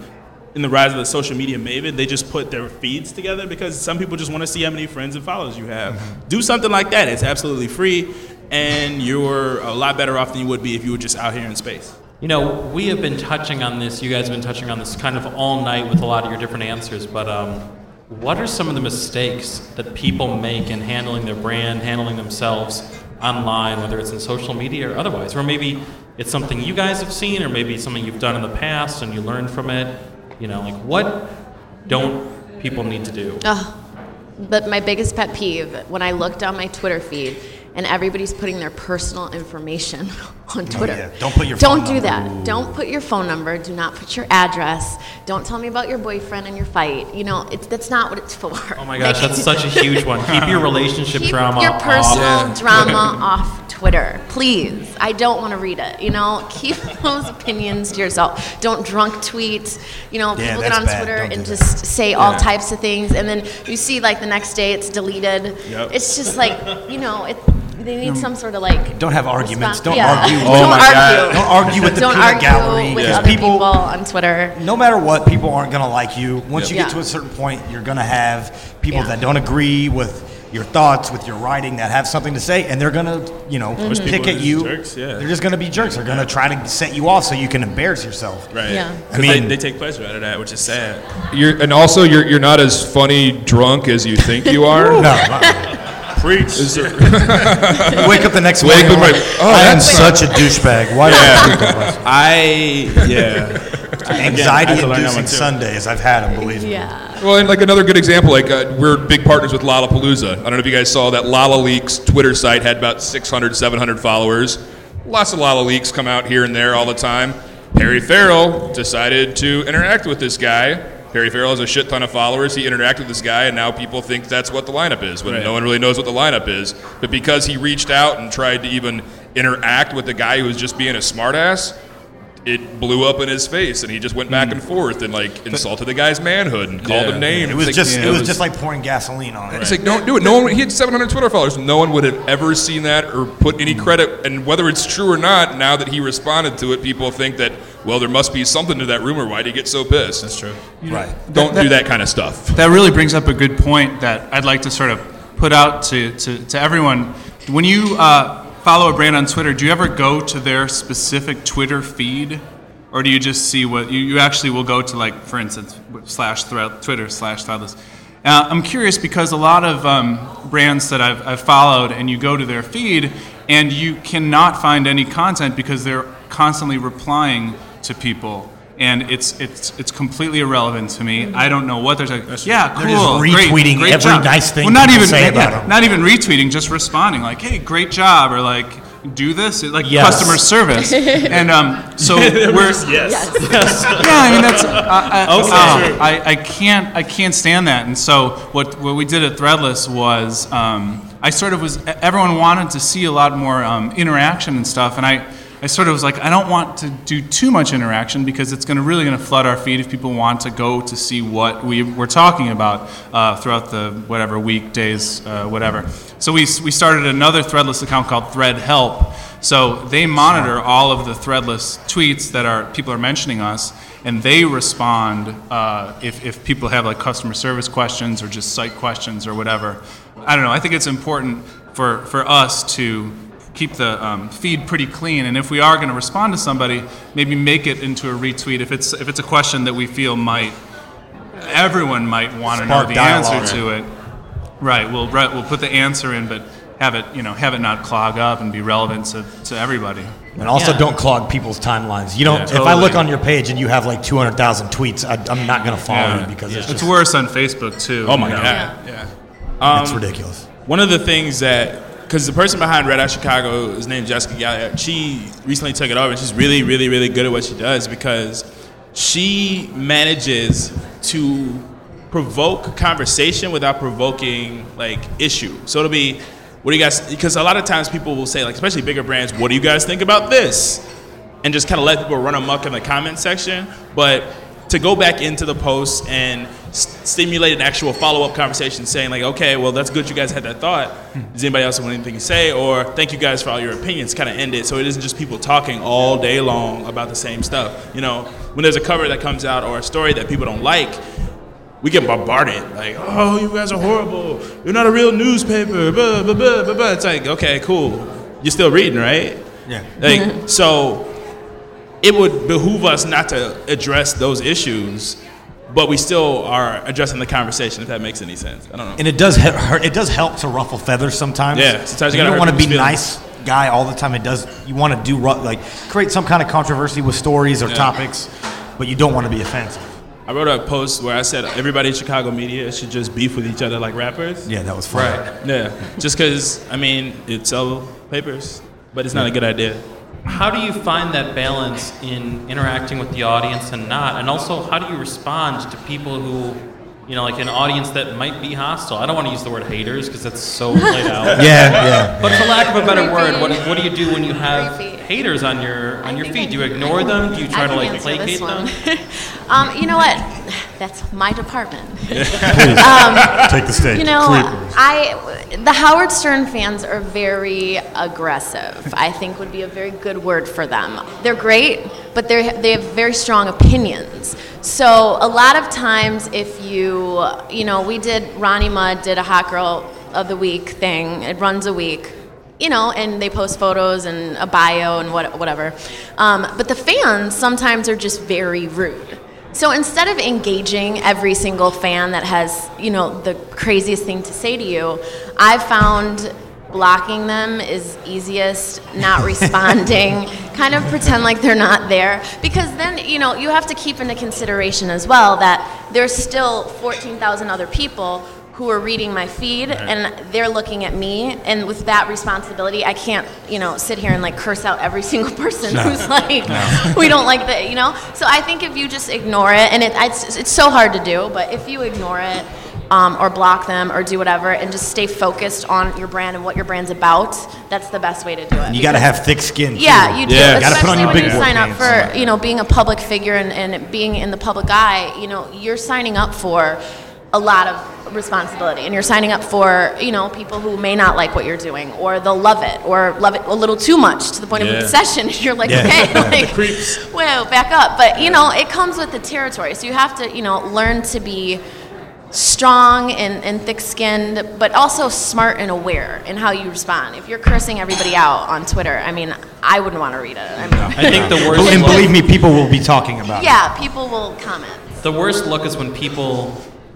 in the rise of the social media maven, they just put their feeds together because some people just want to see how many friends and followers you have. Do something like that. It's absolutely free, and you're a lot better off than you would be if you were just out here in space. You know, we have been touching on this, you guys have been touching on this kind of all night with a lot of your different answers, but um, what are some of the mistakes that people make in handling their brand, handling themselves online, whether it's in social media or otherwise? Or maybe it's something you guys have seen, or maybe something you've done in the past and you learned from it. You know, like what don't people need to do? But my biggest pet peeve when I look down my Twitter feed and everybody's putting their personal information <laughs> on oh, Twitter. yeah. Don't put your Don't phone do number. that. Don't put your phone number. Do not put your address. Don't tell me about your boyfriend and your fight. You know, it's that's not what it's for. Oh my gosh, that's such a huge one. <laughs> Keep your relationship drama off. Keep drama your personal off. drama off Twitter, please. I don't want to read it. You know, <laughs> keep those opinions to yourself. Don't drunk tweet. You know, Yeah, people get on bad. Twitter Don't do and that. just say all types of things, and then you see like the next day it's deleted. Yep. It's just like you know, it. They need some sort of like. Don't have arguments. Don't yeah. argue. Don't Oh my argue. God. Don't argue with the Don't peanut argue gallery. with because other people, people on Twitter. no matter what, people aren't going to like you. Once you Yeah. get to a certain point, you're going to have people Yeah. that don't agree with your thoughts, with your writing that have something to say, and they're gonna, you know, mm-hmm. people pick are at just you. jerks, yeah. They're just gonna be jerks. They're gonna try to set you off so you can embarrass yourself. Right. Yeah. I I mean- mean, they, they take pleasure out of that, which is sad. You're, and also, you're, you're not as funny drunk as you think you are. <laughs> No. Preach. Is there- you <laughs> wake up the next Wake morning. up like, like, oh, I am that's such a douchebag. Why do I do that? I yeah. Anxiety to learn that one, inducing too. Sundays. I've had them, believe me. Yeah. Well, and like another good example, like uh, we're big partners with Lollapalooza. I don't know if you guys saw that Lolla Leaks Twitter site had about 600, 700 followers. Lots of Lolla Leaks come out here and there all the time. Perry Farrell decided to interact with this guy. Perry Farrell has a shit ton of followers. He interacted with this guy, and now people think that's what the lineup is, when Right. no one really knows what the lineup is. But because he reached out and tried to even interact with the guy who was just being a smartass, it blew up in his face, and he just went back hmm. and forth and like insulted the guy's manhood and called Yeah. him names. It was like- just yeah, it was just like pouring gasoline on it. it's like don't do it. No one. He had 700 Twitter followers. No one would have ever seen that or put any hmm. credit. And whether it's true or not, now that he responded to it, people think that well, there must be something to that rumor. Why would he get so pissed? That's true. Right. Don't do that kind of stuff. That really brings up a good point that I'd like to sort of put out to, to, to everyone. When you uh, follow a brand on Twitter, do you ever go to their specific Twitter feed? Or do you just see what you, you actually will go to, like, for instance, slash thread, Twitter slash threadless? Uh, I'm curious because a lot of um, brands that I've, I've followed, and you go to their feed, and you cannot find any content because they're constantly replying to people. And it's it's it's completely irrelevant to me. I don't know what they're talking. Yeah, cool. They're just retweeting great every job. nice thing Well, not even say yeah, about 'em. not even retweeting, just responding like, "Hey, great job," or like, "Do this," like Yes. customer service. <laughs> and um, so <laughs> we're <laughs> Yes. yeah, I mean that's I, I, Also oh. I, I can't I can't stand that. And so what what we did at Threadless was um, I sort of was everyone wanted to see a lot more um, interaction and stuff, and I. I sort of was like, I don't want to do too much interaction because it's going to really going to flood our feed if people want to go to see what we were talking about uh, throughout the whatever weekdays, uh, whatever. So we, we started another Threadless account called Thread Help. So they monitor all of the Threadless tweets that are people are mentioning us, and they respond uh, if, if people have like customer service questions or just site questions or whatever. I don't know. I think it's important for, for us to keep the um, feed pretty clean, and if we are going to respond to somebody, maybe make it into a retweet if it's if it's a question that we feel might everyone might want to know the dialogue. answer to it. Right. We'll right, we'll put the answer in, but have it you know have it not clog up and be relevant to, to everybody. And also, Yeah. don't clog people's timelines. You don't. Yeah, If I look on your page and you have like 200,000 tweets, I, I'm not going to follow Yeah. you because it's It's just worse on Facebook too. Oh my you know. god. Yeah. it's ridiculous. One of the things that, because the person behind RedEye Chicago is named Jessica Galliard, she recently took it over and she's really, really, really good at what she does because she manages to provoke conversation without provoking like issue. So it'll be, what do you guys, because a lot of times people will say, like, especially bigger brands, what do you guys think about this? and just kind of let people run amok in the comment section. But to go back into the post and s- stimulate an actual follow-up conversation, saying like, okay, well that's good, you guys had that thought. Hmm. Does anybody else have anything to say? Or thank you guys for all your opinions. Kind of end it so it isn't just people talking all day long about the same stuff. You know, when there's a cover that comes out or a story that people don't like. We get bombarded, like, oh, you guys are horrible. You're not a real newspaper. Blah, blah, blah, blah, blah. It's like, okay, cool. You're still reading, right? Yeah. Like, so it would behoove us not to address those issues, but we still are addressing the conversation. If that makes any sense, I don't know. And it does hurt. It does help to ruffle feathers sometimes. Yeah, sometimes you you don't want to be people's nice guy all the time. It does. You want to do like create some kind of controversy with stories or Yeah. topics, but you don't want to be offensive. I wrote a post where I said everybody in Chicago media should just beef with each other like rappers. Yeah, that was fun. Right. Yeah, just because I mean it sell papers, but it's not a good idea. How do you find that balance in interacting with the audience and not? And also, how do you respond to people who, you know, like an audience that might be hostile? I don't want to use the word haters because that's so played out. <laughs> Yeah, yeah. But for lack of a better word, what, what do you do when you have Creepy. haters on your on I your think feed? Do you can- ignore them? Do you try to like placate them? <laughs> um, you know what? That's my department. <laughs> Take the stage. You know, I the Howard Stern fans are very aggressive. I think would be a very good word for them. They're great, but they they have very strong opinions. So a lot of times, if you you know, we did Ronnie Mund did a hot girl of the week thing. It runs a week, you know, and they post photos and a bio and what, whatever. Um, but the fans sometimes are just very rude. So instead of engaging every single fan that has, you know, the craziest thing to say to you, I've found blocking them is easiest, not <laughs> responding, kind of pretend like they're not there. Because then, you know, you have to keep into consideration as well that there's still 14,000 other people who are reading my feed and they're looking at me and with that responsibility i can't you know sit here and like curse out every <laughs> single person who's like <laughs> we don't like that you know so i think if you just ignore it and it, it's, it's so hard to do but if you ignore it um, or block them or do whatever and just stay focused on your brand and what your brand's about that's the best way to do it You got to have thick skin. too. yeah, you do. Yeah. Gotta put on Especially your when big you sign up for, you know, being a public figure and, and being in the public eye, you know, you're signing up for a lot of responsibility. And you're signing up for, you know, people who may not like what you're doing or they'll love it or love it a little too much to the point of Yeah. obsession. <laughs> You're like, Yeah. okay, <laughs> like, creeps. whoa, back up. But, you know, it comes with the territory. So you have to, you know, learn to be strong and, and thick-skinned but also smart and aware in how you respond if you're cursing everybody out on twitter i mean i wouldn't want to read it I mean, I think the worst. And look- believe me, people will be talking about it. yeah people will comment The worst look is when people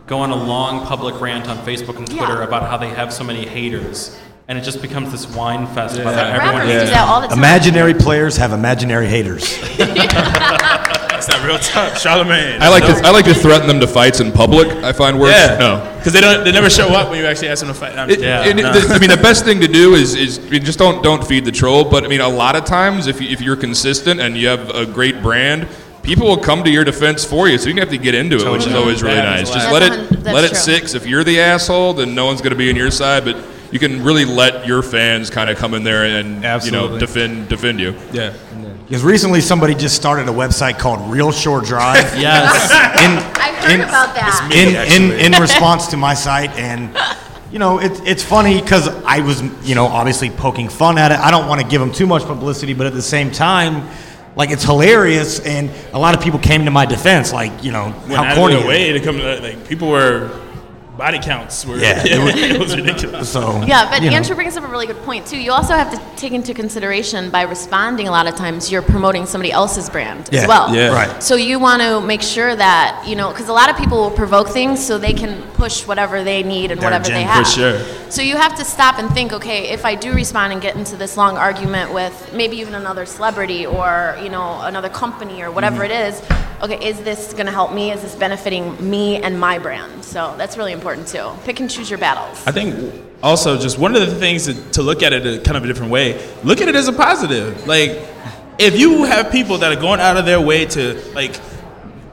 go on a long public rant on Facebook and Twitter Yeah. about how they have so many haters, and it just becomes this whine fest about how Rappers everyone. do that all the time Imaginary players have imaginary haters. <laughs> That's not real tough. Charlemagne. I like to I like to threaten them to fights in public. I find worse. Yeah. No. Because they don't. They never show up when you actually ask them to fight. I'm It, just- and it- the- I mean, the <laughs> best thing to do is, is I mean, just don't don't feed the troll. But I mean, a lot of times, if, you, if you're consistent and you have a great brand, people will come to your defense for you. So you don't have to get into it, which is always really That is nice. Just let it hun- let it true. sit. 'cause if you're the asshole, then no one's going to be on your side. But you can really let your fans kind of come in there and you know Absolutely. defend defend you. yeah. Because recently somebody just started a website called Real Shore Drive. <laughs> Yes. <laughs> in, i've heard in- about that in, in, in <laughs> response to my site and you know it, it's funny because i was you know obviously poking fun at it i don't want to give them too much publicity but at the same time like it's hilarious and a lot of people came to my defense like you know Went how out corny of their way to come. To, like people were body counts were. Yeah, it, it was- was, it was ridiculous. so Yeah, but you know. Andrew brings up a really good point too. You also have to take into consideration by responding a lot of times you're promoting somebody else's brand Yeah, as well. yeah. right. So you want to make sure that you know because a lot of people will provoke things so they can push whatever they need and Their whatever they have. For sure. So you have to stop and think, okay, if I do respond and get into this long argument with maybe even another celebrity or you know another company or whatever Mm-hmm. it is, okay, is this going to help me? Is this benefiting me and my brand? So that's really important too. Pick and choose your battles. I think also just one of the things to, to look at it a kind of a different way. Look at it as a positive. Like if you have people that are going out of their way to like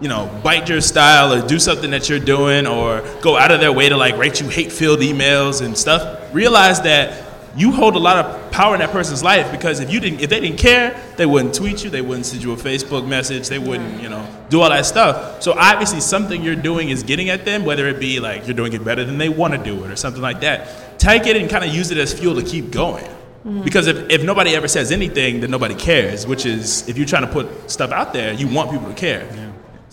you know bite your style or do something that you're doing or go out of their way to like write you hate filled emails and stuff realize that you hold a lot of power in that person's life because if you didn't if they didn't care they wouldn't tweet you they wouldn't send you a facebook message they wouldn't you know do all that stuff. So obviously something you're doing is getting at them whether it be like you're doing it better than they want to do it or something like that. Take it and kind of use it as fuel to keep going. Mm-hmm. Because if, if nobody ever says anything then nobody cares which is if you're trying to put stuff out there you want people to care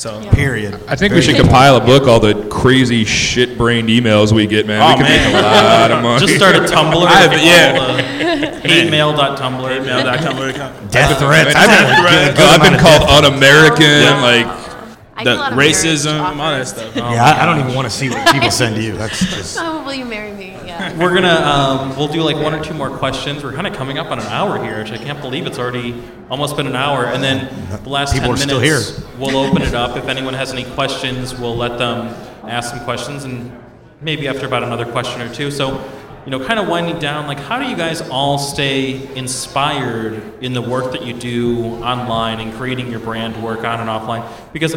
so period I think we should compile a book, all the crazy shit-brained emails we get, man. Oh, we could man. make a lot of money. Just start a <laughs> Tumblr. I have- called, yeah. uh, hatemail.tumblr. mail.com death threats I've I've been, good- good I've been called un-American, like the get a lot of marriage racism all that offers. stuff yeah I, I don't even want to see what people send to you that's <laughs> just Oh, will We're gonna um, we'll do like one or two more questions. We're kind of coming up on an hour here, which I can't believe it's already almost been an hour. And then the last People ten minutes, we'll open it up. If anyone has any questions, we'll let them ask some questions, and maybe after about another question or two. So, you know, kind of winding down. Like, how do you guys all stay inspired in the work that you do online and creating your brand work on and offline? Because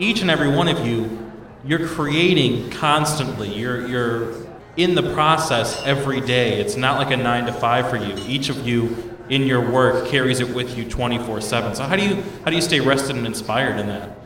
each and every one of you, you're creating constantly. You're you're in the process every day. It's not like a nine to five for you. Each of you in your work carries it with you 24/7. So how do you how do you stay rested and inspired in that?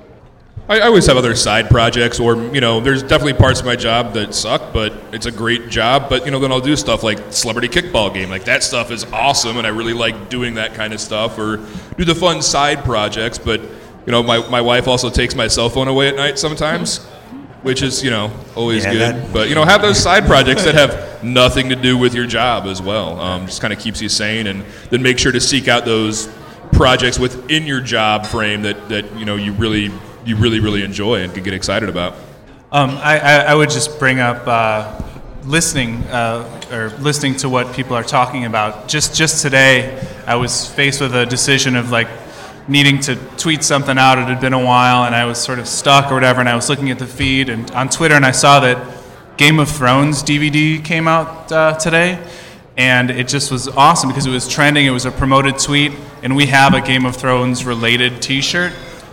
I, I always have other side projects, or you know, there's definitely parts of my job that suck, but it's a great job. But you know, then I'll do stuff like celebrity kickball game, like that stuff is awesome, and I really like doing that kind of stuff, or do the fun side projects. But you know, my my wife also takes my cell phone away at night sometimes, mm-hmm. Which is you know always Yeah, good. that- but you know, have those side projects that have nothing to do with your job as well. Um, just kind of keeps you sane, and then make sure to seek out those projects within your job frame that, that you know you really you really really enjoy and can get excited about. Um, I, I, I would just bring up uh, listening uh, or listening to what people are talking about. Just just today, I was faced with a decision of like needing to tweet something out. It had been a while, and I was sort of stuck or whatever. And I was looking at the feed and on Twitter, and I saw that Game of Thrones DVD came out uh, today. And it just was awesome because it was trending. It was a promoted tweet, and we have a Game of Thrones related T-shirt.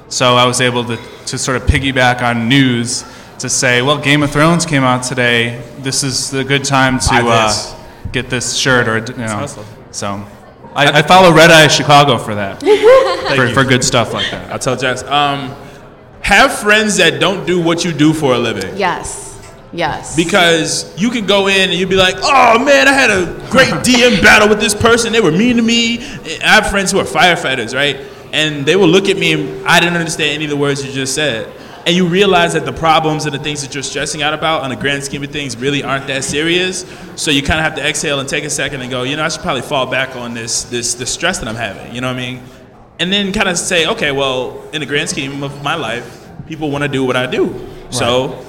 So I was able to, to sort of piggyback on news to say, well, Game of Thrones came out today. This is the good time to uh, get this shirt, or you know. So I, I follow RedEye Chicago for that, <laughs> for, for good stuff like that. I'll tell Jax. Um, have friends that don't do what you do for a living. Yes. Yes. Because you can go in and you'd be like, oh man, I had a great <laughs> DM battle with this person. They were mean to me. I have friends who are firefighters, right? And they will look at me and I didn't understand any of the words you just said. And you realize that the problems and the things that you're stressing out about on the grand scheme of things really aren't that serious. So you kind of have to exhale and take a second and go, you know, I should probably fall back on this this this stress that I'm having. You know what I mean? And then kind of say, okay, well, in the grand scheme of my life, people want to do what I do. So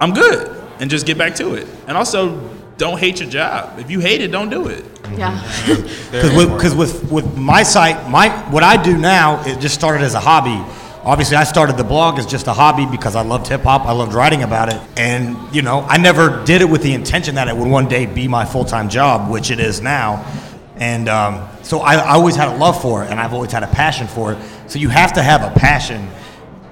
I'm good. And just get back to it. And also, don't hate your job. If you hate it, don't do it. yeah. Because <laughs> with, 'cause with, with my site, my what I do now, it just started as a hobby. Obviously, I started the blog as just a hobby because I loved hip hop. I loved writing about it, and you know, I never did it with the intention that it would one day be my full time job, which it is now. And um, so I, I always had a love for it, and I've always had a passion for it. So you have to have a passion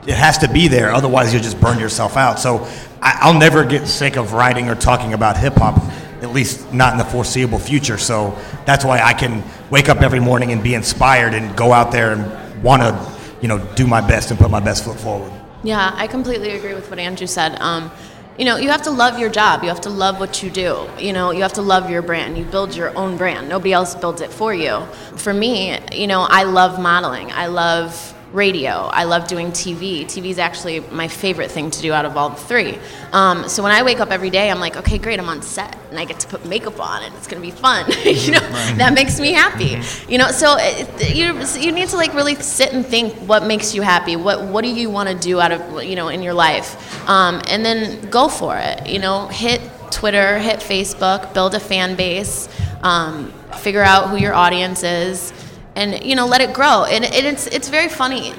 it has to be there otherwise you'll just burn yourself out so I, i'll never get sick of writing or talking about hip-hop at least not in the foreseeable future so that's why i can wake up every morning and be inspired and go out there and want to you know do my best and put my best foot forward Yeah, I completely agree with what Andrew said. Um, you know, you have to love your job. You have to love what you do. You know, you have to love your brand. You build your own brand. Nobody else builds it for you. For me, you know, I love modeling. I love radio. I love doing TV. TV is actually my favorite thing to do out of all the three. Um, so when I wake up every day, I'm like, okay, great, I'm on set and I get to put makeup on and it's gonna be fun. <laughs> you know, that makes me happy. You know, so it, you you need to like really sit and think what makes you happy. What what do you want to do out of you know in your life, um, and then go for it. You know, hit Twitter, hit Facebook, build a fan base, um, figure out who your audience is and you know let it grow and, it's it's very funny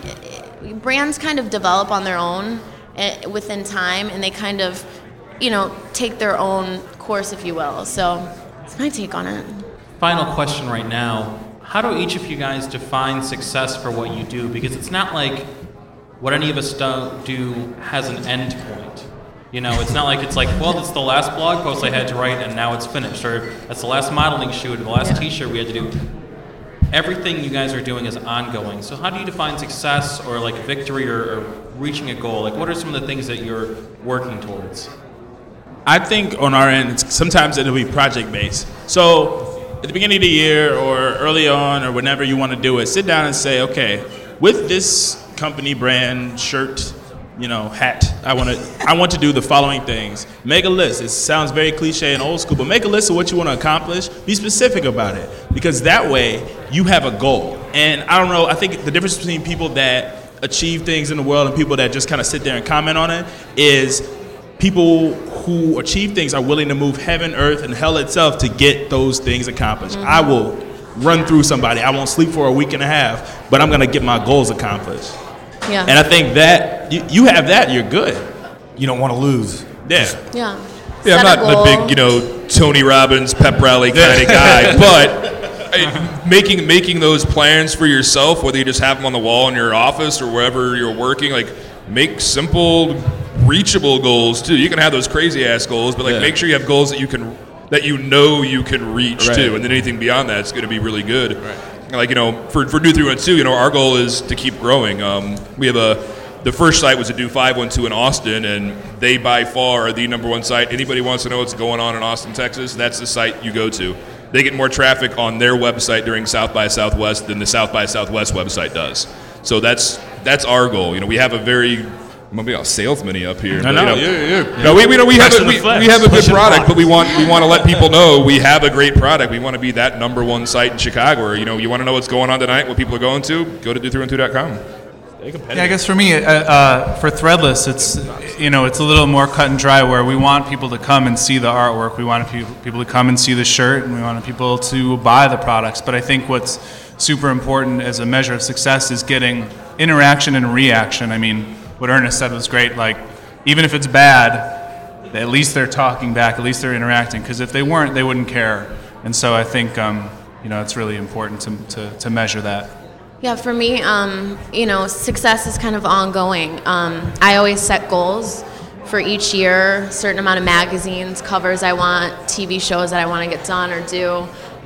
brands kind of develop on their own eh, within time and they kind of you know take their own course if you will so it's my take on it Final question right now. How do each of you guys define success for what you do? Because it's not like what any of us do, do has an end point. You know, it's not like it's like, well, that's the last blog post I had to write and now it's finished, or that's the last modeling shoot, or the last T-shirt we had to do. Everything you guys are doing is ongoing. So how do you define success or like victory or, or reaching a goal? Like, what are some of the things that you're working towards? I think on our end, sometimes it'll be project based. So at the beginning of the year or early on or whenever you want to do it, sit down and say, okay, with this company brand shirt, you know, hat, I want to I want to do the following things. Make a list. It sounds very cliche and old school, but make a list of what you want to accomplish. Be specific about it because that way you have a goal. And I don't know, I think the difference between people that achieve things in the world and people that just kind of sit there and comment on it is people who achieve things are willing to move heaven, earth, and hell itself to get those things accomplished. I mm-hmm. will run through somebody. I won't sleep for a week and a half, but I'm going to get my goals accomplished. Yeah And I think that you, you have that, you're good. you don't want to lose Yeah. yeah Yeah, I'm Set a not the goal. big, you know, Tony Robbins pep rally kind of guy, <laughs> but I- making making those plans for yourself, whether you just have them on the wall in your office or wherever you're working, like make simple, reachable goals too. You can have those crazy ass goals, but like Yeah. make sure you have goals that you can that you know you can reach Right. too, and then anything beyond that is going to be really good. Like you know, for for Do Three One Two, you know, our goal is to keep growing. Um, we have a the first site was a Do Five One Two in Austin, and they by far are the number one site. Anybody wants to know what's going on in Austin, Texas? That's the site you go to. They get more traffic on their website during South by Southwest than the South by Southwest website does. So that's that's our goal. You know, we have a very I'm gonna be all salesman up here. I but, know, yeah, yeah. No, we, we, know, we, have a, we, we have a good product, but we want we want to let people know we have a great product. We want to be that number one site in Chicago. Or, you know, you want to know what's going on tonight, what people are going to, go to do312.com. Yeah, I guess for me, uh, uh, for Threadless, it's you know it's a little more cut and dry. Where we want people to come and see the artwork, we want people people to come and see the shirt, and we want people to buy the products. But I think what's super important as a measure of success is getting interaction and reaction. I mean, what Ernest said was great. Like, even if it's bad, at least they're talking back, at least they're interacting. Because if they weren't, they wouldn't care. And so I think um, you know it's really important to, to, to measure that. Yeah, for me, um, you know, success is kind of ongoing. Um, I always set goals for each year, certain amount of magazines, covers I want, TV shows that I want to get done or do,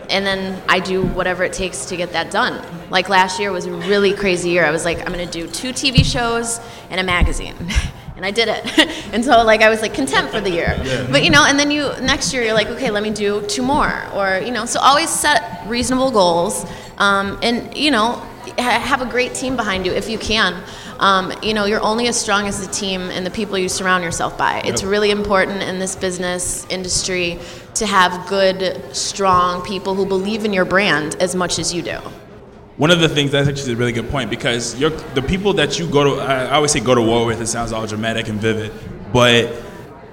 and then I do whatever it takes to get that done. Like last year was a really crazy year. I was like, I'm going to do two TV shows and a magazine. <laughs> And I did it, <laughs> and so like I was like content for the year. But you know, and then you next year you're like, okay, let me do two more, or you know, so always set reasonable goals, um, and you know, ha- have a great team behind you if you can. Um, you know, you're only as strong as the team and the people you surround yourself by. It's really important in this business industry to have good, strong people who believe in your brand as much as you do. One of the things that's actually a really good point because the people that you go to, I always say go to war with. It sounds all dramatic and vivid, but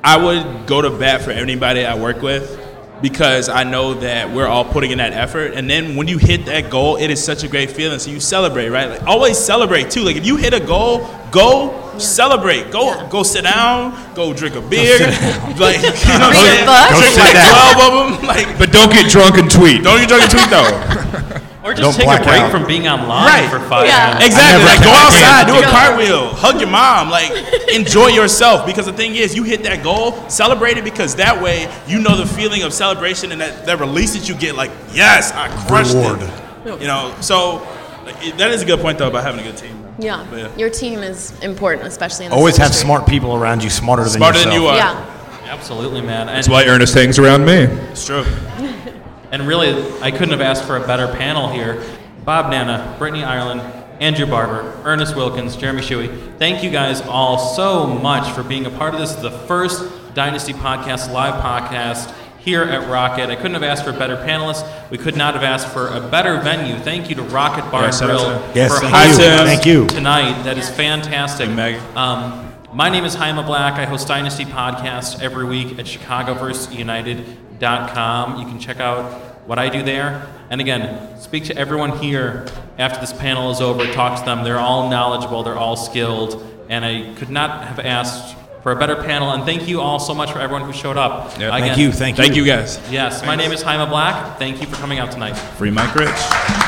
I would go to bat for anybody I work with because I know that we're all putting in that effort. And then when you hit that goal, it is such a great feeling. So you celebrate, right? Like always celebrate too. Like if you hit a goal, go celebrate. Go Yeah. go sit down. Go drink a beer. <laughs> Like you know what I'm saying? Go Drink sit like down. twelve of them. Like But don't get drunk and tweet. don't you drunk and tweet though. <laughs> Or just Don't take a break out. from being online Right. for five Yeah. minutes. Exactly. Like go outside, do a cartwheel, hug your mom, like <laughs> enjoy yourself. Because the thing is, you hit that goal, celebrate it because that way you know the feeling of celebration and that, that release that you get. Like, yes, I crushed Reward. it. You know, so like, that is a good point though about having a good team. Yeah. Yeah. Your team is important, especially in this Always have industry. smart people around you, smarter than you. Smarter than you are. Yeah. Absolutely, man. And, That's why Ernest hangs around me. It's true. <laughs> and really, I couldn't have asked for a better panel here. Bob Nanna, Brittany Ireland, Andrew Barber, Ernest Wilkins, Jeremy Scheuch. Thank you guys all so much for being a part of this. The first Dynasty Podcast live podcast here at Rockit. I couldn't have asked for better panelists. We could not have asked for a better venue. Thank you to Rockit Bar Yeah, and Grill Yes, for thank hosting you. us Thank you. tonight. That is fantastic. Hey, Maggie. Um, my name is Jaime Black. I host Dynasty Podcast every week at ChicagoVerseUnited.com. You can check out what I do there. And again, speak to everyone here after this panel is over. Talk to them. They're all knowledgeable. They're all skilled. And I could not have asked for a better panel. And thank you all so much for everyone who showed up. Yeah, Again, Thank you, thank you. Thank you guys. Yes, my name is Jaime Black. Thank you for coming out tonight. Free Mike Rich.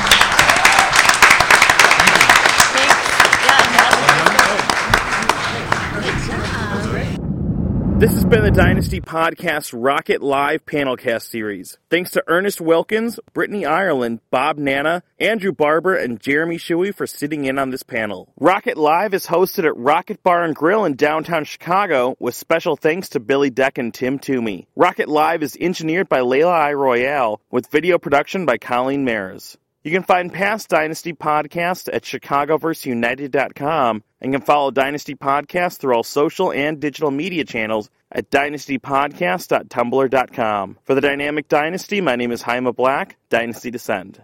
This has been the Dynasty Podcast Rockit Live Panelcast Series. Thanks to Ernest Wilkins, Brittany Ireland, Bob Nanna, Andrew Barber, and Jeremy Scheuch for sitting in on this panel. Rockit Live is hosted at Rockit Bar and Grill in downtown Chicago with special thanks to Billy Dec and Tim Toomey. Rockit Live is engineered by Layla I. Royale with video production by Colleen Mares. You can find past Dynasty podcasts at ChicagoVerseUnited.com and can follow Dynasty Podcast through all social and digital media channels at DynastyPodcast.tumblr.com. For the Dynamic Dynasty, my name is Jaime Black, Dynasty Descend.